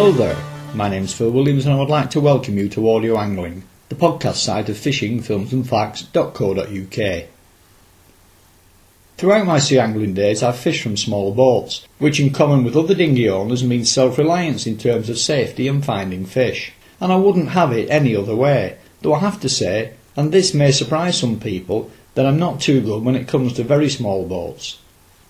Hello there, my name's Phil Williams and I would like to welcome you to Audio Angling, the podcast site of fishingfilmsandfacts.co.uk. Throughout my sea angling days I've fished from small boats, which in common with other dinghy owners means self-reliance in terms of safety and finding fish. And I wouldn't have it any other way, though I have to say, and this may surprise some people, that I'm not too good when it comes to very small boats.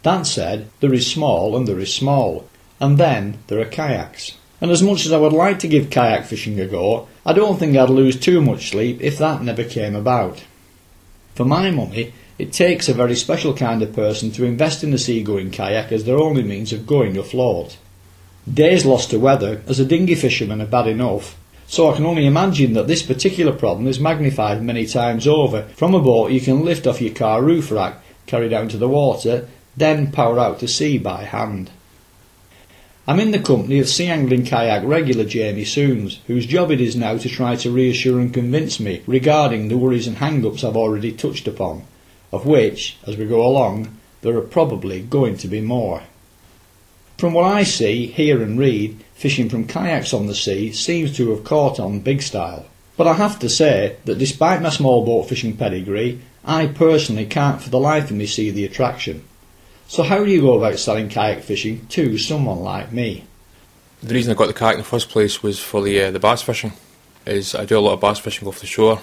That said, there is small and there is small, and then there are kayaks. And as much as I would like to give kayak fishing a go, I don't think I'd lose too much sleep if that never came about. For my money, it takes a very special kind of person to invest in a seagoing kayak as their only means of going afloat. Days lost to weather as a dinghy fisherman are bad enough, so I can only imagine that this particular problem is magnified many times over. From a boat you can lift off your car roof rack, carry down to the water, then power out to sea by hand. I'm in the company of sea angling kayak regular Jamie Soons, whose job it is now to try to reassure and convince me regarding the worries and hang-ups I've already touched upon, of which, as we go along, there are probably going to be more. From what I see, hear and read, fishing from kayaks on the sea seems to have caught on big style. But I have to say that despite my small boat fishing pedigree, I personally can't for the life of me see the attraction. So how do you go about selling kayak fishing to someone like me? The reason I got the kayak in the first place was for the uh, the bass fishing. Is I do a lot of bass fishing off the shore.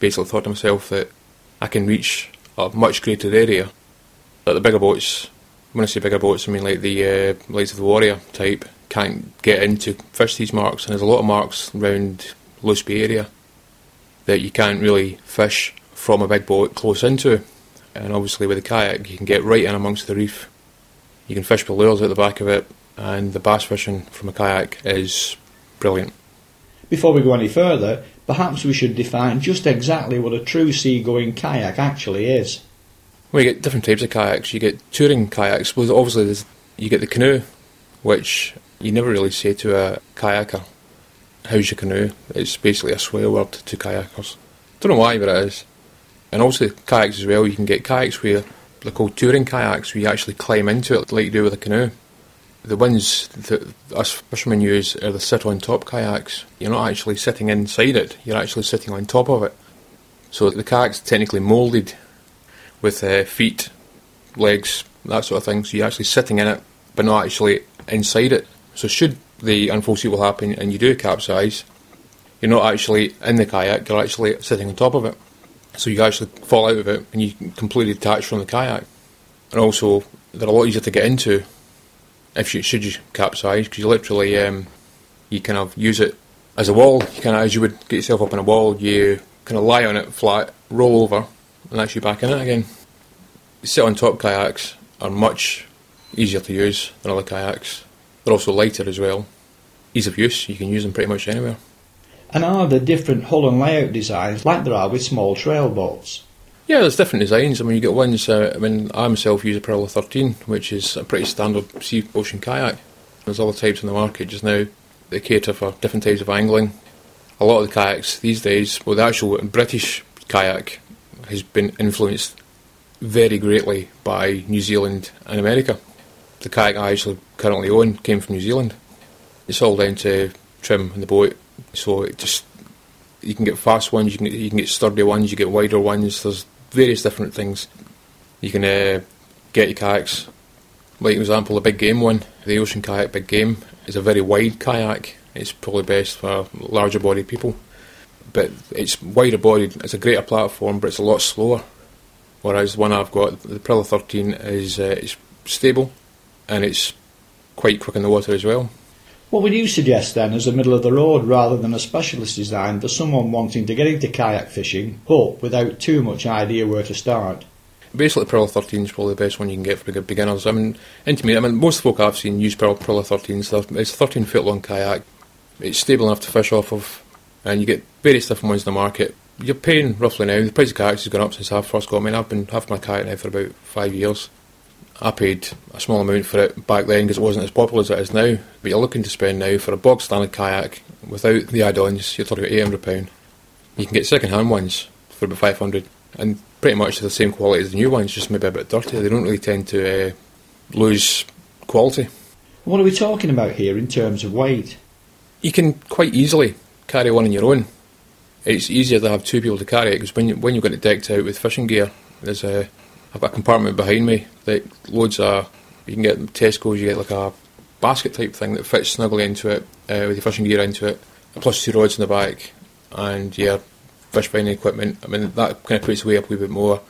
Basically, thought to myself that I can reach a much greater area. That the bigger boats, when I say bigger boats, I mean like the uh, likes of the Warrior type, can't get into fish these marks, and there's a lot of marks around Luce Bay area that you can't really fish from a big boat close into and obviously with the kayak you can get right in amongst the reef. You can fish with lures at the back of it, and the bass fishing from a kayak is brilliant. Before we go any further, perhaps we should define just exactly what a true seagoing kayak actually is. Well, you get different types of kayaks. You get touring kayaks. Well, obviously, there's, you get the canoe, which you never really say to a kayaker, "How's your canoe?" It's basically a swear word to kayakers. Don't know why, but it is. And also kayaks as well, you can get kayaks where they're called touring kayaks, where you actually climb into it like you do with a canoe. The ones that us fishermen use are the sit on top kayaks. You're not actually sitting inside it, you're actually sitting on top of it. So the kayak's technically moulded with uh, feet, legs, that sort of thing. So you're actually sitting in it, but not actually inside it. So should the unforeseeable happen and you do capsize, you're not actually in the kayak, you're actually sitting on top of it. So you actually fall out of it and you completely detach from the kayak. And also, they're a lot easier to get into if you should you capsize because you literally um, you kind of use it as a wall. You kind of as you would get yourself up on a wall, you kind of lie on it flat, roll over, and actually back in it again. Sit on top kayaks are much easier to use than other kayaks. They're also lighter as well. Ease of use, you can use them pretty much anywhere. And are there different hull and layout designs like there are with small trail boats? Yeah, there's different designs. I mean, you get ones. Uh, I mean, I myself use a Prowler 13, which is a pretty standard sea ocean kayak. There's other types in the market just now. They cater for different types of angling. A lot of the kayaks these days, well, the actual British kayak has been influenced very greatly by New Zealand and America. The kayak I actually currently own came from New Zealand. It's all down to trim in the boat so it just you can get fast ones, you can you can get sturdy ones, you get wider ones. There's various different things. You can uh, get your kayaks. Like for example, the big game one, the Ocean Kayak Big Game, is a very wide kayak. It's probably best for larger bodied people, but it's wider bodied. It's a greater platform, but it's a lot slower. Whereas the one I've got, the Prowler 13, is uh, it's stable and it's quite quick in the water as well. What would you suggest then as a middle of the road rather than a specialist design for someone wanting to get into kayak fishing but without too much idea where to start? Basically, Prowler 13 is probably the best one you can get for beginners. I mean, intimate. I mean, most folk I've seen use Prowler 13s. It's a 13 foot long kayak. It's stable enough to fish off of, and you get various different ones in the market. You're paying roughly now. The price of kayaks has gone up since I first got. Mean, I've been having my kayak now for about five years. I paid a small amount for it back then because it wasn't as popular as it is now. But you're looking to spend now for a box standard kayak without the add-ons, you're talking about eight hundred pound. You can get second-hand ones for about five hundred, and pretty much the same quality as the new ones, just maybe a bit dirty. They don't really tend to uh, lose quality. What are we talking about here in terms of weight? You can quite easily carry one on your own. It's easier to have two people to carry it because when, you, when you've got it decked out with fishing gear, there's a, I've got a compartment behind me that loads of, you can get Tesco's, you get like a basket type thing that fits snugly into it uh, with your fishing gear into it, plus two rods in the back, and yeah, fish finding equipment. I mean, that kind of puts the weight up a wee bit more.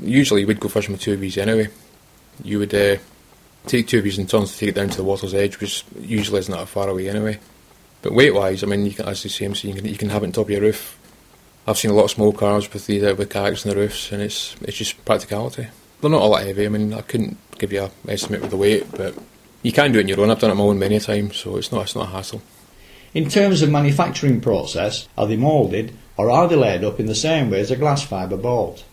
Usually, we'd go fishing with two of these anyway. You would uh, take two of these in turns to take it down to the water's edge, which usually isn't that far away anyway. But weight wise, I mean, you can, as the same, so you can, you can have it on top of your roof. I've seen a lot of small cars with the uh, with kayaks on the roofs, and it's it's just practicality. They're not all that heavy. I mean, I couldn't give you an estimate with the weight, but you can do it on your own. I've done it my own many times, so it's not it's not a hassle. In terms of manufacturing process, are they moulded or are they laid up in the same way as a glass fibre bolt?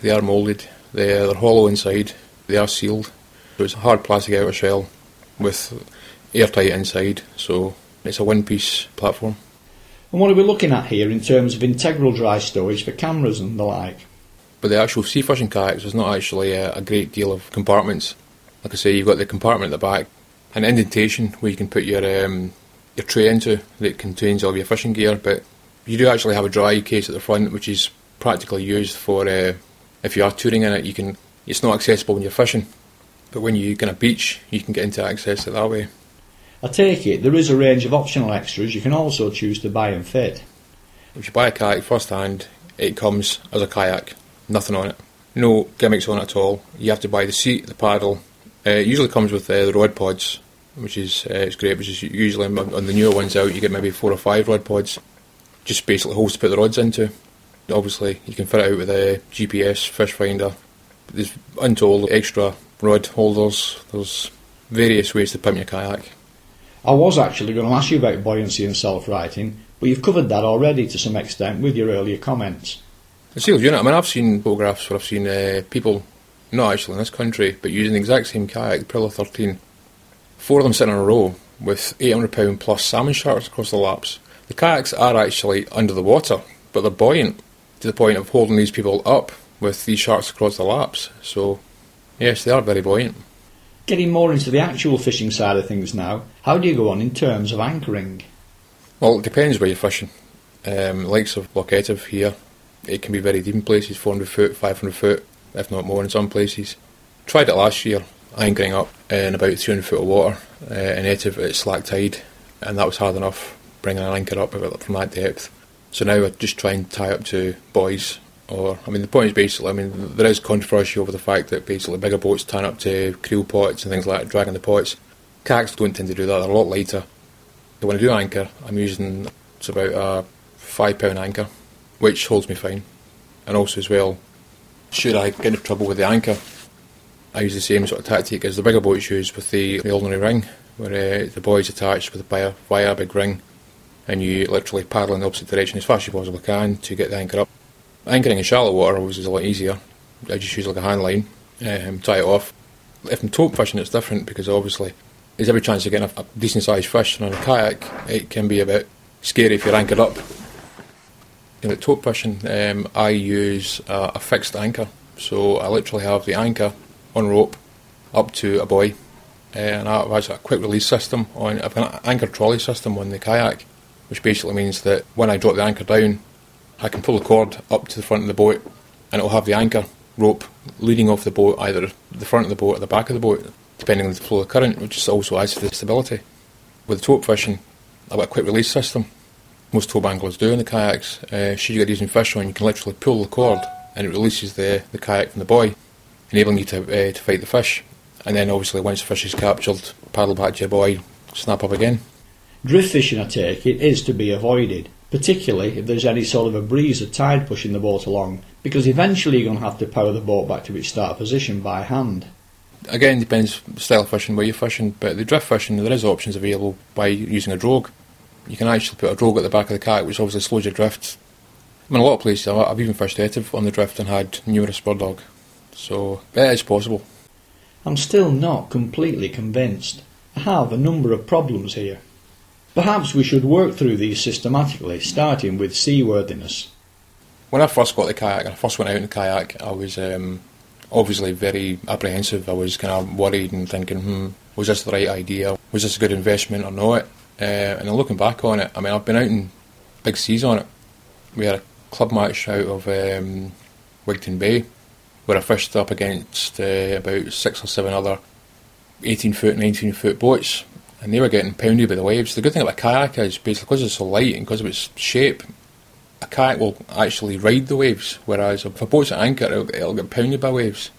They are moulded. They are, they're hollow inside. They are sealed. So it's a hard plastic outer shell with airtight inside. So it's a one-piece platform. And what are we looking at here in terms of integral dry storage for cameras and the like? But the actual sea fishing kayaks, there's not actually a, a great deal of compartments. Like I say, you've got the compartment at the back, an indentation where you can put your um, your tray into that contains all your fishing gear. But you do actually have a dry case at the front, which is practically used for uh, if you are touring in it. You can it's not accessible when you're fishing, but when you're get a beach, you can get into access it that way. I take it there is a range of optional extras you can also choose to buy and fit. If you buy a kayak first hand, it comes as a kayak, nothing on it, no gimmicks on it at all. You have to buy the seat, the paddle, uh, it usually comes with uh, the rod pods, which is uh, it's great. Which is usually on the newer ones out, you get maybe four or five rod pods. Just basically holes to put the rods into. Obviously, you can fit it out with a GPS fish finder. There's untold extra rod holders. There's various ways to pump your kayak. I was actually going to ask you about buoyancy and self righting, but you've covered that already to some extent with your earlier comments. The seals unit. I mean, I've seen photographs where I've seen uh, people not actually in this country, but using the exact same kayak, the Prowler 13. Four of them sitting in a row with 800 pound plus salmon sharks across the laps. The kayaks are actually under the water, but they're buoyant to the point of holding these people up with these sharks across the laps. So, yes, they are very buoyant. Getting more into the actual fishing side of things now, how do you go on in terms of anchoring? Well, it depends where you're fishing. Um, likes of Loch Etive here, it can be very deep in places, 400 foot, 500 foot if not more in some places. Tried it last year, anchoring up in about 200 foot of water uh, in Etive at slack tide, and that was hard enough bringing an anchor up from that depth. So now I just try and tie up to buoys. Or, I mean, the point is basically, I mean, there is controversy over the fact that basically bigger boats turn up to creel pots and things like that, dragging the pots. Kayaks don't tend to do that, they're a lot lighter. So when I do anchor, I'm using, it's about a five pound anchor, which holds me fine. And also as well, should I get into trouble with the anchor, I use the same sort of tactic as the bigger boats use with the, the ordinary ring, where uh, the buoy's attached with via, via a big ring, and you literally paddle in the opposite direction as fast as you possibly can to get the anchor up. Anchoring in shallow water was a lot easier. I just use like a hand line, um, tie it off. If I'm tope fishing, it's different because obviously there's every chance of getting a, a decent sized fish, and on a kayak, it can be a bit scary if you're anchored up in the tope fishing, um, I use a, a, fixed anchor. So I literally have the anchor on rope up to a buoy, uh, and I have a quick release system on. An anchor trolley system on the kayak, which basically means that when I drop the anchor down, I can pull the cord up to the front of the boat, and it'll have the anchor rope leading off the boat, either the front of the boat or the back of the boat, depending on the flow of current, which also adds to the stability. With the tope fishing, I've got a quick release system most tope anglers do in the kayaks. Uh, should you get using fish on, you can literally pull the cord and it releases the, the kayak from the buoy, enabling you to, uh, to fight the fish. And then obviously once the fish is captured, paddle back to your buoy, snap up again. Drift fishing, I take it, is to be avoided, particularly if there's any sort of a breeze or tide pushing the boat along, because eventually you're going to have to power the boat back to its start position by hand. Again, it depends style of fishing, where you're fishing, but the drift fishing, there is options available by using a drogue you can actually put a drogue at the back of the kayak, which obviously slows your drift. I mean, a lot of places, I've even fished Etive on the drift and had numerous spur dog. So, it is possible. I'm still not completely convinced. I have a number of problems here. Perhaps we should work through these systematically, starting with seaworthiness. When I first got the kayak, I first went out in the kayak, I was um, obviously very apprehensive. I was kind of worried and thinking, hmm, was this the right idea? Was this a good investment or not? Uh, and then looking back on it, I mean, I've been out in big seas on it. We had a club match out of um, Wigtown Bay where I fished up against uh, about six or seven other 18 foot, 19 foot boats, and they were getting pounded by the waves. The good thing about a kayak is basically because it's so light and because of its shape, a kayak will actually ride the waves, whereas if a boat's at anchor, it'll, it'll get pounded by waves.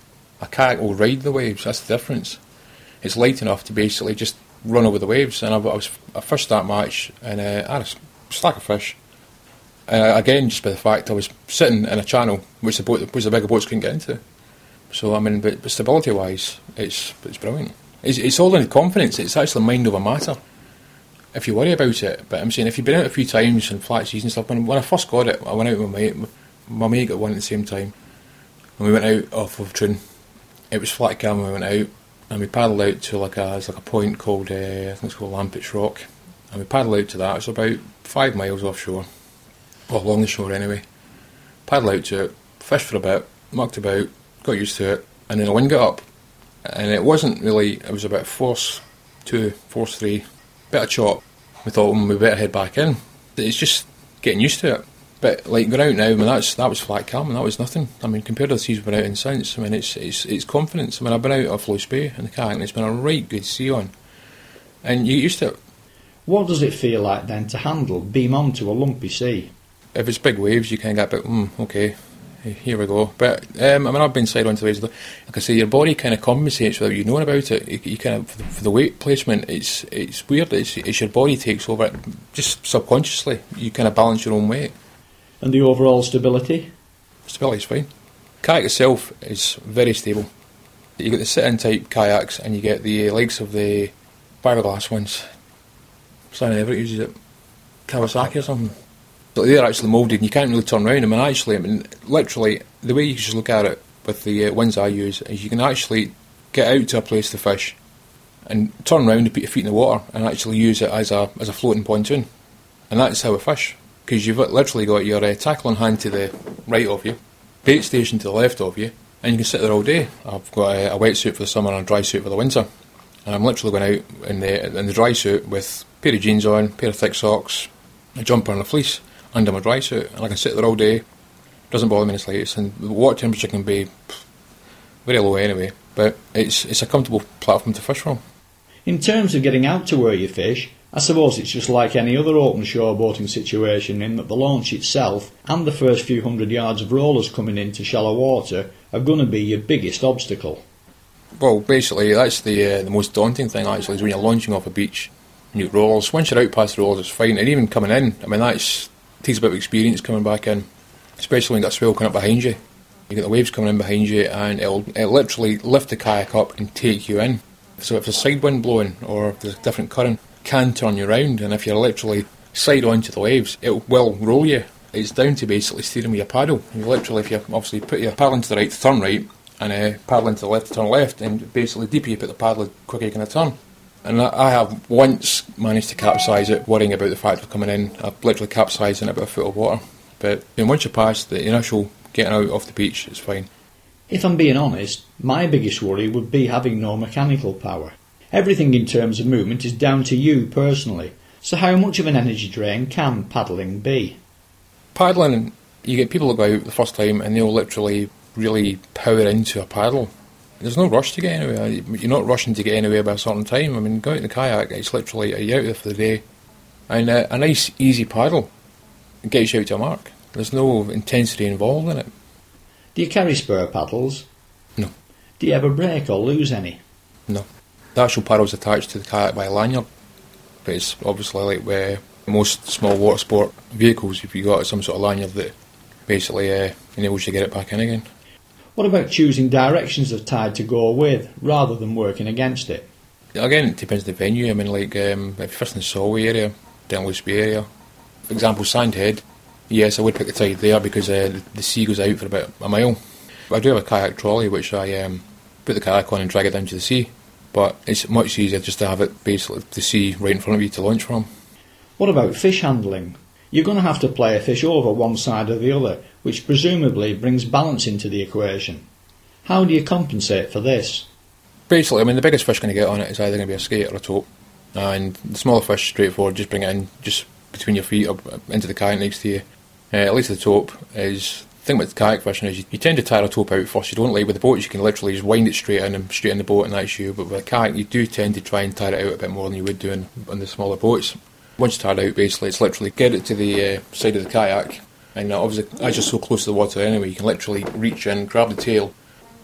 A kayak will ride the waves, that's the difference. It's light enough to basically just run over the waves, and I, I was I fished that match, and uh, I had a stack of fish. Uh, again, just by the fact I was sitting in a channel which the boat, which the bigger boats couldn't get into. So I mean, but, but stability wise, it's it's brilliant. It's, it's all in confidence. It's actually mind over matter. If you worry about it, but I'm saying if you've been out a few times and flat seas and stuff. When, when I first got it, I went out with my mate. My mate got one at the same time, and we went out off of Troon. It was flat cam. We went out and we paddled out to like a like a point called uh, I think it's called Lappock Rock, and we paddled out to that. It's about five miles offshore, or along the shore anyway. Paddled out to it, fished for a bit, mucked about, got used to it, and then the wind got up, and it wasn't really. It was about force two, force three, bit of chop. We thought well, we better head back in. It's just getting used to it. But like going out now, I mean that's that was flat calm and that was nothing. I mean compared to the seas we've been out in since, I mean it's it's it's confidence. I mean I've been out of Luce Bay in the kayak and it's been a right good sea on, and you get used to it. What does it feel like then to handle beam onto a lumpy sea? If it's big waves, you kind of get a bit, mm, okay, here we go. But um, I mean, I've been side onto the waves. Like I say, your body kind of compensates without you knowing about it. You, you kind of for the, for the, weight placement, it's it's weird. It's, it's your body takes over it just subconsciously. You kind of balance your own weight. And the overall stability? Stability is fine. Kayak itself is very stable. You get the sit-in type kayaks, and you get the legs of the fiberglass ones. Someone ever uses it. Kawasaki or something. But they're actually moulded and you can't really turn around them. And actually, I mean, literally, the way you should look at it with the uh, ones I use is you can actually get out to a place to fish and turn around and put your feet in the water and actually use it as a, as a floating pontoon. And that's how I fish. Because you've literally got your uh, tackle on hand to the right of you, bait station to the left of you, and you can sit there all day. I've got a, a wetsuit for the summer and a dry suit for the winter. And I'm literally going out in the, in the dry suit with a pair of jeans on, a pair of thick socks, a jumper and a fleece under my dry suit, and I can sit there all day. Doesn't bother me in the slightest, and the water temperature can be very low anyway. But it's it's a comfortable platform to fish from. In terms of getting out to where you fish, I suppose it's just like any other open shore boating situation in that the launch itself and the first few hundred yards of rollers coming into shallow water are going to be your biggest obstacle. Well, basically, that's the uh, the most daunting thing actually is when you're launching off a beach and you rollers. Once you're out past the rollers, it's fine, and even coming in, I mean that's takes a bit of experience coming back in, especially when got swell coming up behind you. You get the waves coming in behind you, and it'll, it'll literally lift the kayak up and take you in. So if there's side wind blowing or if there's a different current, can turn you around, and if you're literally side onto the waves, it will roll you. It's down to basically steering with your paddle. You literally, if you obviously put your paddle into the right turn right, and uh, paddle into the left turn left, and basically deeper you put the paddle, the quicker you can turn. And I have once managed to capsize it, worrying about the fact of coming in. I've literally capsized in about a foot of water. But once you pass the initial getting out off the beach, it's fine. If I'm being honest, my biggest worry would be having no mechanical power. Everything in terms of movement is down to you personally. So how much of an energy drain can paddling be? Paddling, you get people that go out the first time and they'll literally really power into a paddle there's no rush to get anywhere. You're not rushing to get anywhere by a certain time. I mean, going out in the kayak, it's literally are you out there for the day, and uh, a nice easy paddle gets you out to a mark. There's no intensity involved in it. Do you carry spare paddles? No. Do you ever break or lose any? No. The actual paddle's attached to the kayak by a lanyard, but it's obviously like where most small water sport vehicles, if you got some sort of lanyard that basically uh, enables you to get it back in again. What about choosing directions of tide to go with rather than working against it? Again, it depends on the venue. I mean, like um, if you're first in the Solway area, down Bay area, for example, Sandhead, yes, I would pick the tide there because uh, the sea goes out for about a mile. I do have a kayak trolley which I um, put the kayak on and drag it down to the sea, but it's much easier just to have it basically the sea right in front of you to launch from. What about fish handling? You're going to have to play a fish over one side or the other, which presumably brings balance into the equation. How do you compensate for this? Basically, I mean, the biggest fish going to get on it is either going to be a skate or a tope. And the smaller fish, straightforward, just bring it in just between your feet or into the kayak next to you. Uh, at least the tope is the thing with kayak fishing is you, you, tend to tire a tope out first. You don't like with the boats, you can literally just wind it straight in and straight in the boat and that's you. But with a kayak, you do tend to try and tire it out a bit more than you would do on the smaller boats. Once tired out, basically, it's literally get it to the uh, side of the kayak, and uh, obviously, as you're so close to the water anyway, you can literally reach in, grab the tail,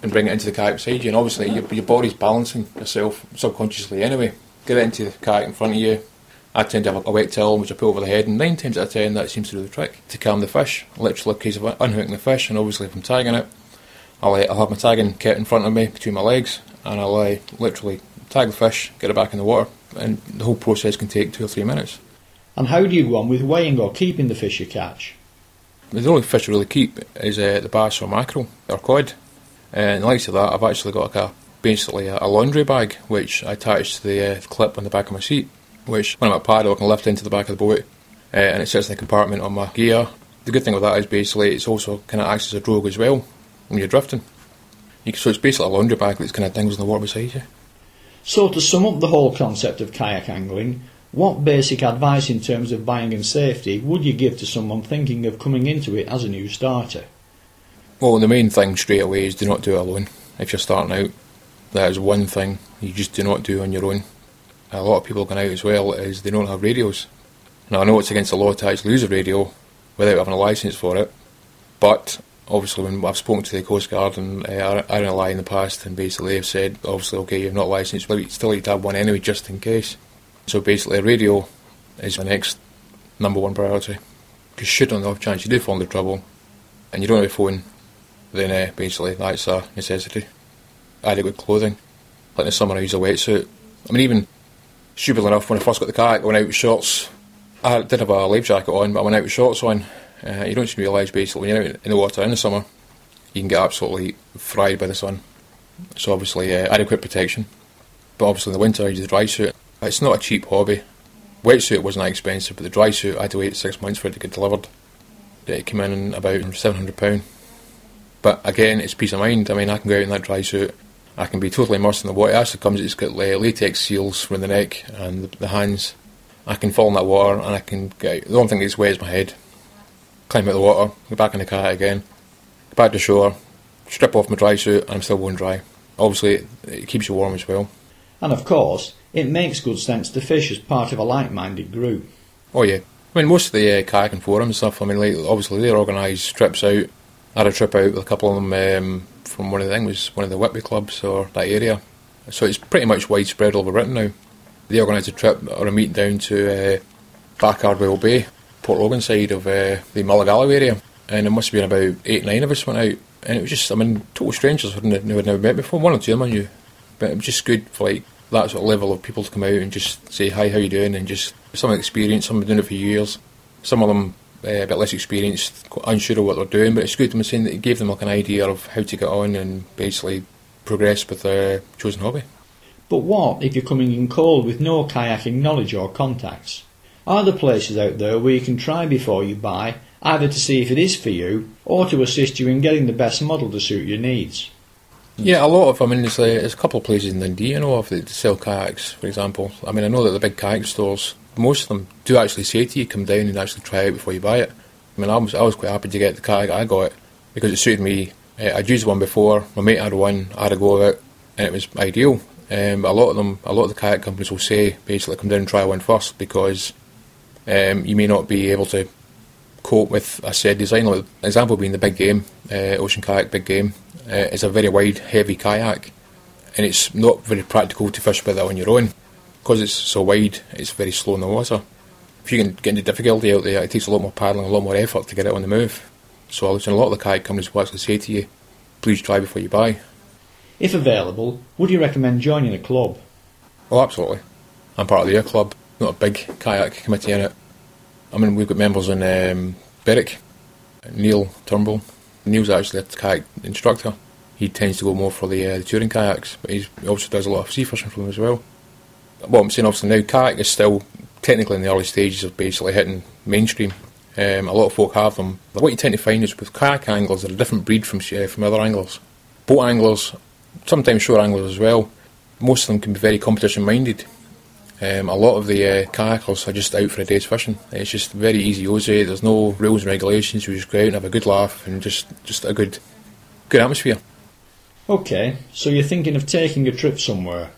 and bring it into the kayak beside you. And obviously, your, your body's balancing yourself subconsciously anyway. Get it into the kayak in front of you. I tend to have a wet towel which I put over the head, and nine times out of ten, that seems to do the trick to calm the fish. Literally, a case of unhooking the fish, and obviously, if I'm tagging it, I'll, uh, I'll have my tagging kit in front of me between my legs, and I'll uh, literally tag the fish, get it back in the water, and the whole process can take two or three minutes. And how do you go on with weighing or keeping the fish you catch? The only fish I really keep is uh, the bass or mackerel or cod. Uh, and likes of that, I've actually got like a basically a, laundry bag which I attach to the uh, clip on the back of my seat, which when I'm at paddle I can lift into the back of the boat, uh, and it sits in the compartment on my gear. The good thing with that is basically it's also kind of acts as a drogue as well when you're drifting. You can, so it's basically a laundry bag that's kind of dangles in the water beside you. So to sum up the whole concept of kayak angling, what basic advice in terms of buying and safety would you give to someone thinking of coming into it as a new starter? Well, the main thing straight away is do not do it alone. If you're starting out, that is one thing you just do not do on your own. A lot of people going out as well is they don't have radios. Now I know it's against the law to actually use a radio without having a license for it, but obviously when I've spoken to the Coast Guard and uh, RNLI in the past, and basically they've said obviously okay you're not licensed, but you still need to have one anyway just in case. So basically, a radio is the next number one priority. Because should on the off chance you do fall into trouble and you don't have a phone, then uh, basically that's a necessity. Adequate clothing. Like in the summer, I use a wetsuit. I mean, even stupidly enough, when I first got the kayak, I went out with shorts. I did have a life jacket on, but I went out with shorts on. Uh, you don't to realise basically when you're out in the water in the summer, you can get absolutely fried by the sun. So obviously, uh, adequate protection. But obviously, in the winter, I use a dry suit. It's not a cheap hobby. Wetsuit wasn't that expensive, but the dry suit I had to wait six months for it to get delivered. It came in about seven hundred pound. But again, it's peace of mind. I mean, I can go out in that dry suit. I can be totally immersed in the water. It actually comes. It's got uh, latex seals around the neck and the, hands. I can fall in that water and I can get. Out. The only thing that's wet is my head. Climb out of the water, go back in the kayak again, go back to shore, strip off my dry suit, and I'm still going dry. Obviously, it keeps you warm as well. And of course, it makes good sense to fish as part of a like-minded group. Oh yeah, I mean most of the uh, kayaking forums stuff. I mean, like, obviously they organise trips out. I had a trip out with a couple of them um, from one of the things, was one of the Whitby clubs or that area. So it's pretty much widespread all over Britain now. They organised a trip or a meet down to uh, Bay, Portlogan side of uh, the Mull of Galloway area, and it must have been about eight, nine of us went out, and it was just, I mean, total strangers who I'd never met before. One or two of them I knew, but it was just good for like that sort of level of people to come out and just say hi, how you doing, and just some experience. Some have been doing it for years. Some of them uh, a bit less experienced, unsure of what they're doing. But it's good to be saying that it gave them like an idea of how to get on and basically progress with their chosen hobby. But what if you're coming in cold with no kayaking knowledge or contacts? Are there places out there where you can try before you buy, either to see if it is for you or to assist you in getting the best model to suit your needs? Yeah, a lot of. I mean, there's a, there's a couple of places in Dundee, you know, of that sell kayaks, for example. I mean, I know that the big kayak stores, most of them do actually say to you, come down and actually try it before you buy it. I mean, I was, I was quite happy to get the kayak I got because it suited me. Uh, I'd used one before, my mate had one, I had a go of it, and it was ideal. Um, a lot of them, a lot of the kayak companies will say basically come down and try one first because um, you may not be able to cope with a said design. Like example being the big game, uh, Ocean Kayak Big Game. Uh, it's a very wide, heavy kayak, and it's not very practical to fish with it on your own because it's so wide. It's very slow in the water. If you can get into difficulty out there, it takes a lot more paddling, a lot more effort to get it on the move. So I've seen a lot of the kayak companies will actually say to you, "Please try before you buy." If available, would you recommend joining a club? Oh, absolutely. I'm part of the Ayr Club. Not a big kayak committee in it. I mean, we've got members in um, Berwick, Neil Turnbull. Neil's actually a kayak instructor. He tends to go more for the, uh, the touring kayaks, but he also does a lot of sea fishing for them as well. What I'm saying, obviously, now kayak is still technically in the early stages of basically hitting mainstream. Um, a lot of folk have them. What you tend to find is with kayak anglers, they're a different breed from uh, from other anglers. Boat anglers, sometimes shore anglers as well. Most of them can be very competition minded, Um, a lot of the uh, kayakers are just out for a day's fishing. It's just very easy Aussie. There's no rules and regulations. We just go out and have a good laugh and just, just a good, good atmosphere. Okay, so you're thinking of taking a trip somewhere.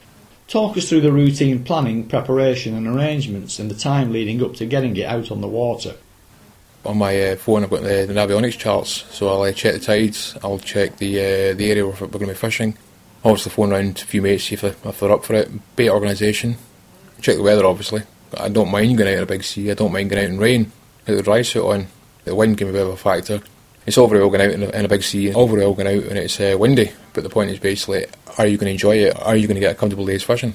Talk us through the routine planning, preparation, and arrangements, and the time leading up to getting it out on the water. On my uh, phone, I've got the, the Navionics charts, so I'll uh, check the tides. I'll check the uh, the area where we're going to be fishing. Obviously, phone round a few mates see if they're, if they're up for it. Bait organisation, check the weather. Obviously, I don't mind going out in a big sea. I don't mind going out in rain. Get the dry suit on. The wind can be a bit of a factor. It's all very well going out in a, in a big sea, all very well going out when it's uh, windy. But the point is basically, are you going to enjoy it? Are you going to get a comfortable day's fishing?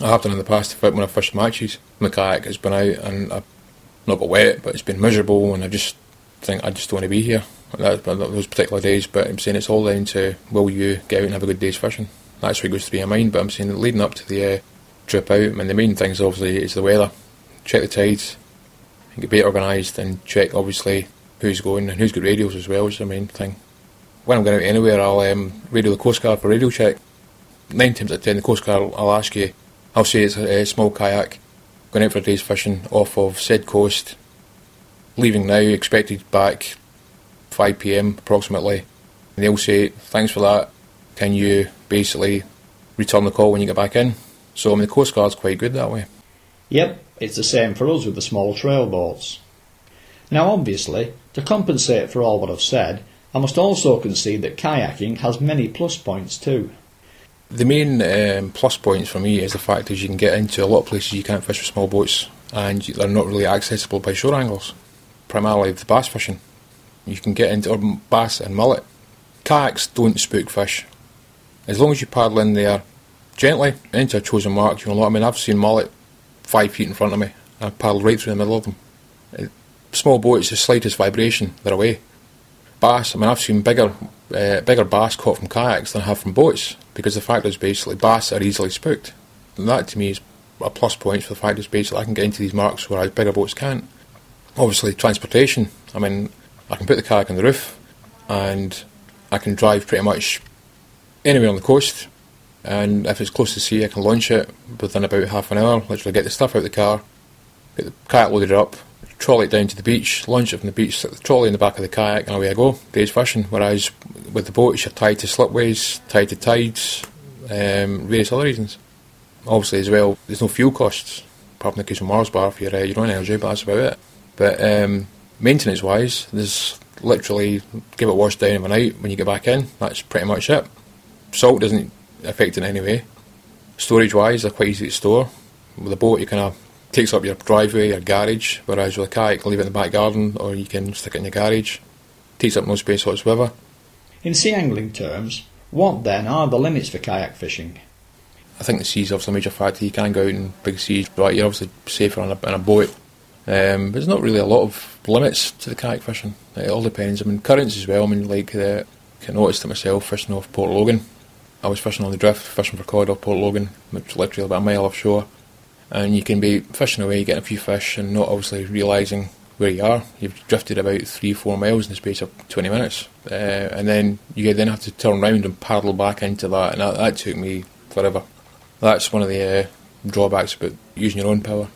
I have done in the past when I've fished matches. My kayak has been out and I've not got wet, but it's been miserable, and I just think I just don't want to be here. That, those particular days, but I'm saying it's all down to will you get out and have a good day's fishing? That's what goes through your mind. But I'm saying leading up to the uh, trip out, I mean the main things obviously is the weather. Check the tides, and get bait organised, and check obviously who's going and who's got radios as well is the main thing. When I'm going out anywhere, I'll um, radio the Coast Guard for radio check. Nine times out of ten, the Coast Guard will ask you, I'll say it's a, a small kayak, going out for a day's fishing off of said coast, leaving now, expected back 5pm approximately. And they'll say, thanks for that, can you basically return the call when you get back in? So I mean, the Coast Guard's quite good that way. Yep, it's the same for us with the small trail boats. Now obviously, to compensate for all what I've said, I must also concede that kayaking has many plus points too. The main um, plus points for me is the fact that you can get into a lot of places you can't fish with small boats and they're not really accessible by shore anglers. Primarily the bass fishing. You can get into bass and mullet. Kayaks don't spook fish. As long as you paddle in there gently into a chosen mark, you know what I mean. I've seen mullet five feet in front of me. I paddled right through the middle of them. Small boats, the slightest vibration, they're away bass. I mean, I've seen bigger, uh, bigger bass caught from kayaks than I have from boats because the fact is basically bass are easily spooked. And that to me is a plus point for the fact is basically I can get into these marks whereas bigger boats can't. Obviously, transportation. I mean, I can put the kayak on the roof and I can drive pretty much anywhere on the coast. And if it's close to sea, I can launch it within about half an hour. Literally get the stuff out of the car, get the kayak loaded up, trolley it down to the beach, launch it from the beach, stick the trolley in the back of the kayak, and away I go. Day's fishing. Whereas with the boats, you're tied to slipways, tied to tides, um, various other reasons. Obviously, as well, there's no fuel costs, apart from the case of Mars bar for your, uh, your own energy, but that's about it. But um, maintenance wise, there's literally give it washed down overnight when you get back in. That's pretty much it. Salt doesn't affect it in any way. Storage wise, they're quite easy to store. With a boat, you kind of takes up your driveway, your garage, whereas with a kayak, you can leave it in the back garden or you can stick it in your garage. Takes up no space whatsoever. In sea angling terms, what then are the limits for kayak fishing? I think the sea's obviously a major factor. You can go out in big seas, but you're obviously safer on a, on a boat. Um, there's not really a lot of limits to the kayak fishing. It all depends. I mean, currents as well. I mean, like, uh, I noticed it myself fishing off Port Logan. I was fishing on the drift, fishing for cod off Port Logan, which is literally about a mile offshore and you can be fishing away, getting a few fish, and not obviously realising where you are. You've drifted about three, four miles in the space of 20 minutes, uh, and then you then have to turn around and paddle back into that, and that, that took me forever. That's one of the uh, drawbacks about using your own power.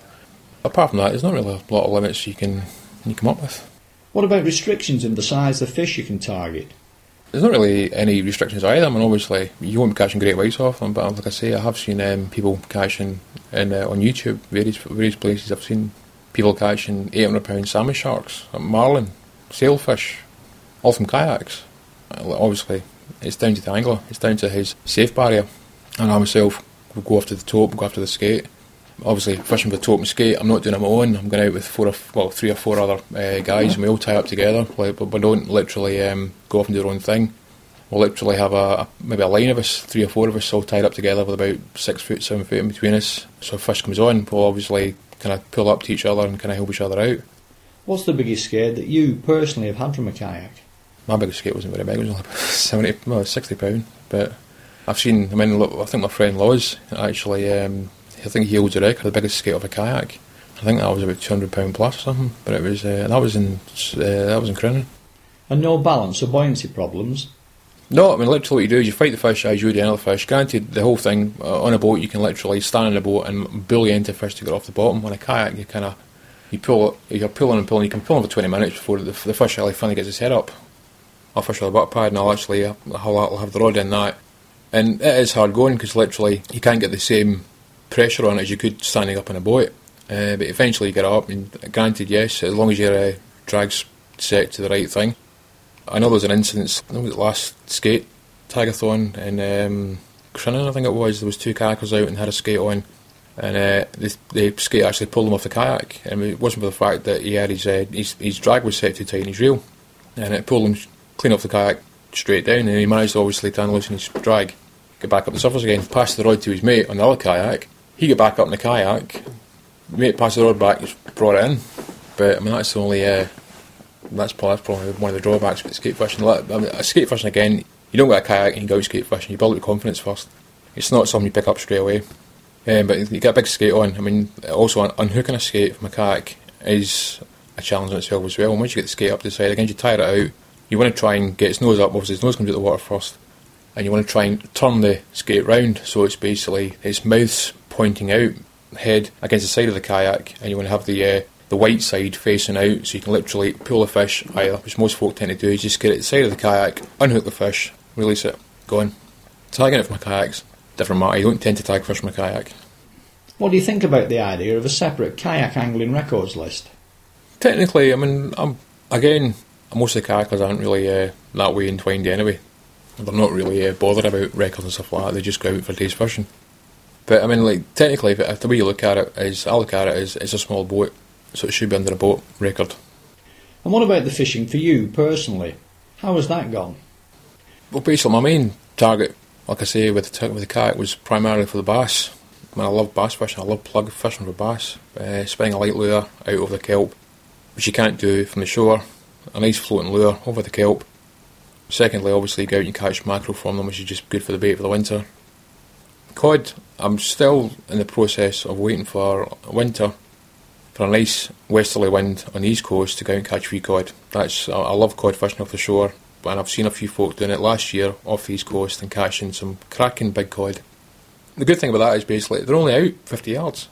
Apart from that, there's not really a lot of limits you can you come up with. What about restrictions in the size of fish you can target? There's not really any restrictions either. I mean, obviously, you won't be catching great whites off them, but like I say, I have seen um, people catching in, uh, on YouTube, various various places. I've seen people catching 800 pound salmon sharks, marlin, sailfish, all from kayaks. Obviously, it's down to the angler, it's down to his safe barrier. And I myself would go after the tope, go after the skate. Obviously, fishing for Tope and skate, I'm not doing it on my own. I'm going out with four, or, well, three or four other uh, guys, and we all tie up together. Like, but we don't literally um, go off and do our own thing. We'll literally have a, a, maybe a line of us, three or four of us, all tied up together with about six foot, seven foot in between us. So if fish comes on, we'll obviously kind of pull up to each other and kind of help each other out. What's the biggest skate that you personally have had from a kayak? My biggest skate wasn't very big; it was only 70, well, sixty pound. But I've seen. I mean, look, I think my friend Laws actually. Um, I think he holds the record, the biggest skate of a kayak. I think that was about two hundred pound plus or something. But it was uh, that was in uh, that was in Crinan. And no balance or buoyancy problems. No, I mean literally what you do is you fight the fish as you would any other fish. Granted, the whole thing uh, on a boat you can literally stand in a boat and bully into fish to get off the bottom. On a kayak, you kind of you pull it, you're pulling and pulling. You can pull for 20 minutes before the, the fish actually finally gets his head up. I'll fish with a butt pad and I'll actually I'll, I'll have the rod in that. And it is hard going because literally you can't get the same pressure on it as you could standing up in a boat. Uh, but eventually you get up, and granted, yes, as long as your uh, drag's set to the right thing. I know there was an incident, I think it was the last skate tagathon in um, Crinan, I think it was. There was two kayakers out and had a skate on, and uh, the, the skate actually pulled him off the kayak. And it wasn't for the fact that he had his, uh, his, his drag was set too tight in his reel, and it pulled him clean off the kayak straight down, and he managed obviously to unloosen his drag, get back up the surface again, pass the rod to his mate on the other kayak. He got back up in the kayak, mate passed the road back, just brought it in. But I mean that's the only uh, that's probably, that's probably one of the drawbacks with skate fishing. I mean, skate fishing again, you don't get a kayak and you go skate fishing. You build up confidence first. It's not something you pick up straight away. Um, but you get a big skate on. I mean, also unhooking a skate from a kayak is a challenge in itself as well. And once you get the skate up to the side, again, you tire it out. You want to try and get its nose up. Obviously, its nose comes out the water first, and you want to try and turn the skate round so it's basically its mouth's pointing out, head against the side of the kayak, and you want to have the uh, the white side facing out so you can literally pull the fish either, which most folk tend to do is just get it to the side of the kayak, unhook the fish, release it, go on. Tagging it from a kayak's different matter. You don't tend to tag fish from a kayak. What do you think about the idea of a separate kayak angling records list? Technically, I mean, I'm, again, most of the kayakers aren't really uh, that way entwined anyway. They're not really uh, bothered about records and stuff like that. They just go out for days fishing. But I mean, like technically, the way you look at it is, I look at it as it's a small boat so it should be under a boat record. And what about the fishing for you personally? How has that gone? Well, basically, my main target, like I say, with the, with the kayak was primarily for the bass. I mean, I love bass fishing. I love plug fishing for bass. Uh, spinning a light lure out of the kelp, which you can't do from the shore. A nice floating lure over the kelp. Secondly, obviously, you go out and catch mackerel from them, which is just good for the bait for the winter. Cod, I'm still in the process of waiting for winter for a nice westerly wind on the east coast to go and catch wee cod. That's I, love cod fishing off the shore, and I've seen a few folk doing it last year off the east coast and catching some cracking big cod. The good thing about that is basically they're only out 50 yards,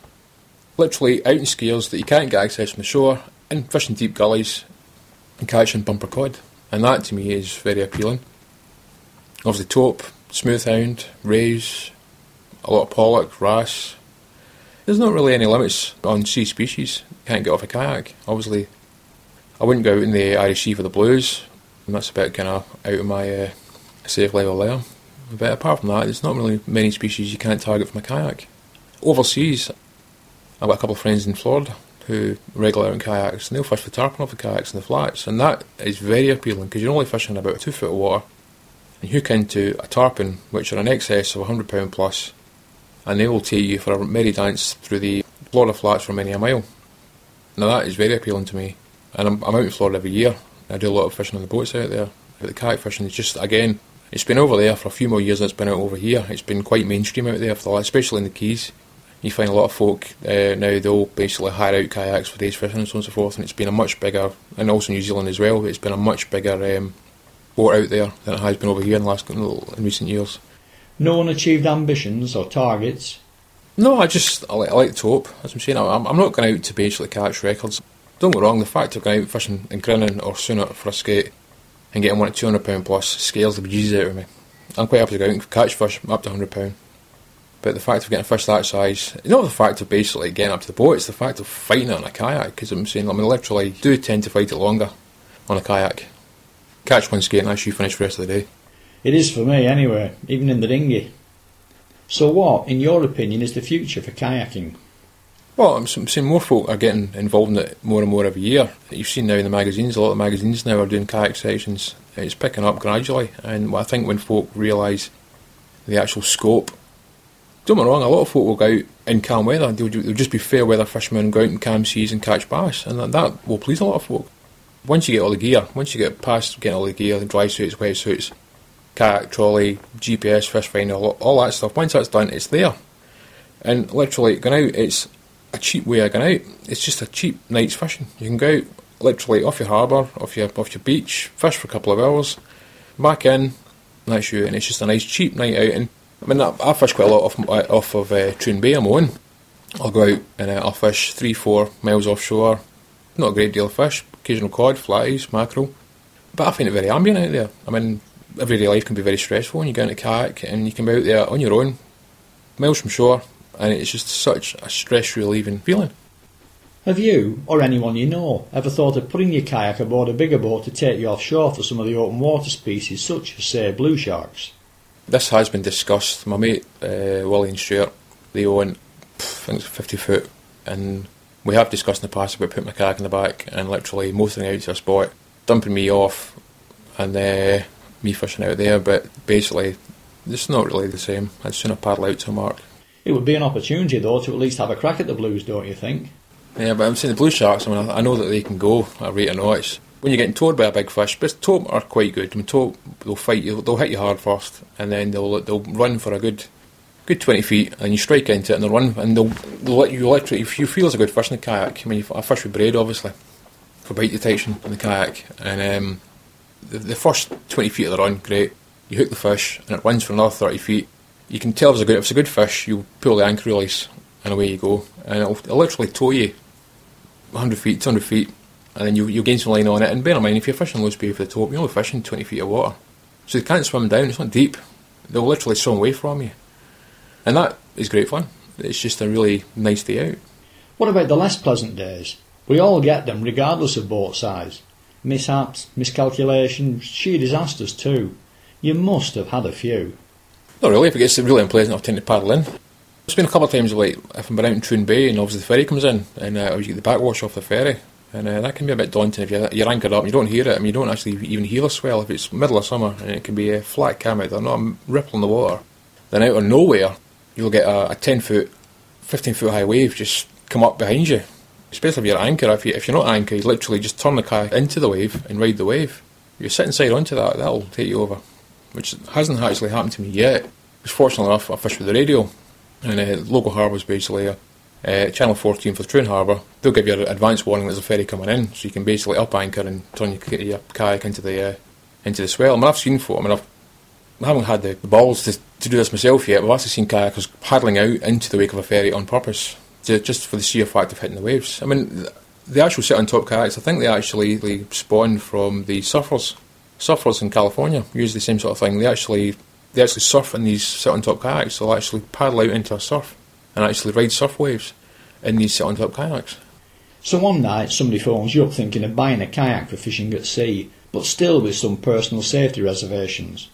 literally out in scales that you can't get access from the shore, and fishing deep gullies and catching bumper cod, and that to me is very appealing. Obviously, tope, smoothhound, rays, a lot of pollock, wrasse, there's not really any limits on sea species. You can't get off a kayak. Obviously, I wouldn't go out in the Irish Sea for the blues, and that's a bit kind of out of my uh, safe level there. But apart from that, there's not really many species you can't target from a kayak. Overseas, I've got a couple of friends in Florida who regular out in kayaks, and they'll fish for tarpon off the kayaks in the flats, and that is very appealing because you're only fishing about two foot of water, and hook into a tarpon which are in excess of £100 plus and they will take you for a merry dance through the Florida flats for many a mile. Now that is very appealing to me, and I'm, I'm out in Florida every year. I do a lot of fishing on the boats out there. But the kayak fishing is just again, it's been over there for a few more years it's been out over here. It's been quite mainstream out there, for the, especially in the Keys. You find a lot of folk uh, now they'll basically hire out kayaks for days fishing and so on and so forth, and it's been a much bigger, and also New Zealand as well. It's been a much bigger um, boat out there than it has been over here in the last in recent years no unachieved ambitions or targets? No, I just I like, I like to hope. As I'm saying, I'm, I'm not going out to basically catch records. Don't get wrong, the fact of going out fishing in Crinan or sooner for a skate and getting one at £200 plus scales the bejesus out of me. I'm quite happy to go out and catch fish up to £100. But the fact of getting a fish that size, not the fact of basically getting up to the boat, it's the fact of fighting it on a kayak. Because I'm saying, I mean, literally do tend to fight it longer on a kayak. Catch one skate and actually finish the rest of the day. It is for me, anyway, even in the dinghy. So, what, in your opinion, is the future for kayaking? Well, I'm seeing more folk are getting involved in it more and more every year. You've seen now in the magazines, a lot of magazines now are doing kayak sections. It's picking up gradually, and I think when folk realise the actual scope, don't get me wrong, a lot of folk will go out in calm weather. They'll, they'll just be fair weather fishermen, go out in calm seas and catch bass, and that, that will please a lot of folk. Once you get all the gear, once you get past getting all the gear, the dry suits, wet suits, kayak, trolley, GPS, fish finder, all, all that stuff. Once that's done, it's there. And literally, going out, it's a cheap way of going out. It's just a cheap night's fishing. You can go out literally off your harbour, off your off your beach, fish for a couple of hours, back in, that's you, and it's just a nice cheap night out. And I mean, I, I fish quite a lot off off of uh, Troon Bay. I'm on. I'll go out and uh, I'll fish three, four miles offshore. Not a great deal of fish, occasional cod, flies, mackerel. But I find it very ambient out there. I mean, everyday life can be very stressful when you go into kayak and you can be out there on your own, miles from shore, and it's just such a stress relieving feeling. Have you, or anyone you know, ever thought of putting your kayak aboard a bigger boat to take you offshore for some of the open water species, such as, say, blue sharks? This has been discussed. My mate, uh, Willie and Stuart, they own, I think it's 50 foot, and we have discussed in the past about putting my kayak in the back and literally motoring out to a spot, dumping me off, and uh, me fishing out there, but basically, it's not really the same. I'd sooner paddle out to mark. It would be an opportunity, though, to at least have a crack at the blues, don't you think? Yeah, but I'm seeing the blue sharks, I mean, I know that they can go at a rate of knots. When you're getting towed by a big fish, but tow are quite good. I mean, tope, they'll fight you, they'll hit you hard first, and then they'll they'll run for a good good 20 feet, and you strike into it, and they'll run, and they'll, they'll let you literally, if you feel it's a good fish in the kayak, I mean, I fish with braid, obviously, for bite detection in the kayak, and um, the, the first 20 feet of the run, great. You hook the fish, and it runs for another 30 feet. You can tell if it's a good, if it's a good fish, you pull the anchor release, and away you go. And it'll, it'll literally tow you 100 feet, 200 feet, and then you, you'll gain some line on it. And bear in mind, if you're fishing Luce Bay for the tope, you're only fishing 20 feet of water. So you can't swim down, it's not deep. They'll literally swim away from you. And that is great fun. It's just a really nice day out. What about the less pleasant days? We all get them, regardless of boat size. Mishaps, miscalculations, sheer disasters too. You must have had a few. Not really, if it gets really unpleasant, I've to paddle in. It's been a couple of times, like, if I'm out in Troon Bay and obviously the ferry comes in, and uh, you get the backwash off the ferry, and uh, that can be a bit daunting if you're, you're anchored up and you don't hear it. I mean, you don't actually even hear a swell if it's middle of summer and it can be a flat cam out there, not a ripple in the water. Then out of nowhere, you'll get a, a 10 foot, 15 foot high wave just come up behind you. Especially if you're anchor. If, you, if you're not anchor, you literally just turn the kayak into the wave and ride the wave. you sit sitting side onto that, that'll take you over. Which hasn't actually happened to me yet. Fortunately enough, I fish with the radio. And uh, local harbours basically, uh, Channel 14 for Troon Harbour, they'll give you an advance warning there's a ferry coming in, so you can basically up anchor and turn your, your kayak into the uh, into the swell. I mean, I've seen for, I mean, I've, I haven't had the, balls to, to do this myself yet, I've actually seen kayakers paddling out into the wake of a ferry on purpose, just for the sheer fact of hitting the waves. I mean, the actual sit on top kayaks, I think they actually they spawn from the surfers. Surfers in California use the same sort of thing. They actually they actually surf in these sit on top kayaks. They'll actually paddle out into a surf and actually ride surf waves in these sit on top kayaks. So one night somebody phones you up thinking of buying a kayak for fishing at sea, but still with some personal safety reservations.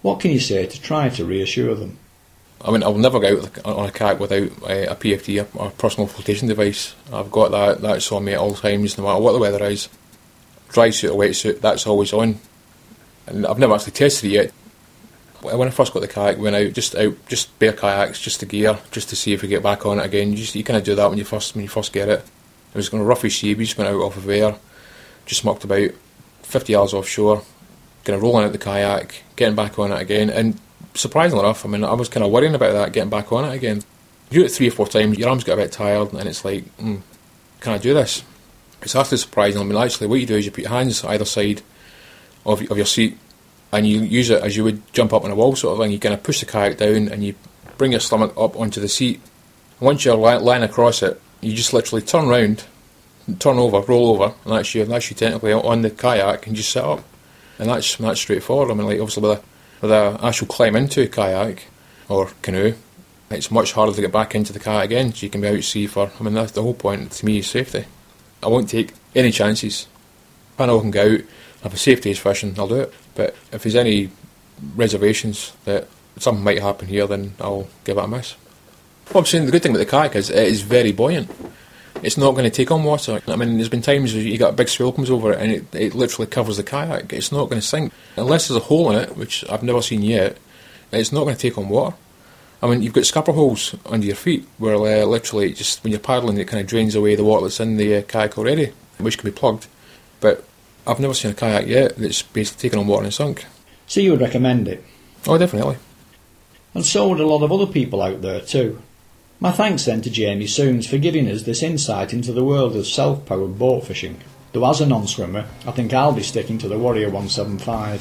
What can you say to try to reassure them? I mean, I'll never go out on a kayak without eh, a, a PFD, a, a personal flotation device. I've got that, that's on me at all times, no matter what the weather is. Dry suit or wetsuit, that's always on. And I've never actually tested it yet. When I first got the kayak, went out just out, just bare kayaks, just the gear, just to see if we get back on it again. You, just, you kind of do that when you first when you first get it. It was going to roughy sea. We just went out off of Ayr, just mucked about, 50 yards offshore, kind of rolling out the kayak, getting back on it again, and surprisingly enough, I mean, I was kind of worrying about that, getting back on it again. You do it three or four times, your arms get a bit tired, and it's like, mm, can I do this? It's actually surprising. I mean, actually, what you do is you put your hands either side of, of your seat, and you use it as you would jump up on a wall, sort of thing. You kind of push the kayak down, and you bring your stomach up onto the seat. And once you're lying across it, you just literally turn round, turn over, roll over, and that's you. That's you technically on the kayak, and just sit up. And that's that's straightforward. I mean, like obviously with a with a actual climb into a kayak or canoe, it's much harder to get back into the kayak again. So you can be out at sea for. I mean, that's the whole point to me is safety. I won't take any chances. If I know I can go out, if a safety is fishing, I'll do it. But if there's any reservations that something might happen here, then I'll give it a miss. Well, I'm saying the good thing about the kayak is it is very buoyant. It's not going to take on water. I mean, there's been times where you got a big swell comes over it and it, it literally covers the kayak. It's not going to sink unless there's a hole in it, which I've never seen yet. It's not going to take on water. I mean, you've got scupper holes under your feet where uh, literally just when you're paddling, it kind of drains away the water that's in the uh, kayak already, which can be plugged. But I've never seen a kayak yet that's basically taken on water and sunk. So you would recommend it? Oh, definitely. And so would a lot of other people out there too. My thanks then to Jamie Soons for giving us this insight into the world of self-powered boat fishing. Though as a non-swimmer, I think I'll be sticking to the Warrior 175.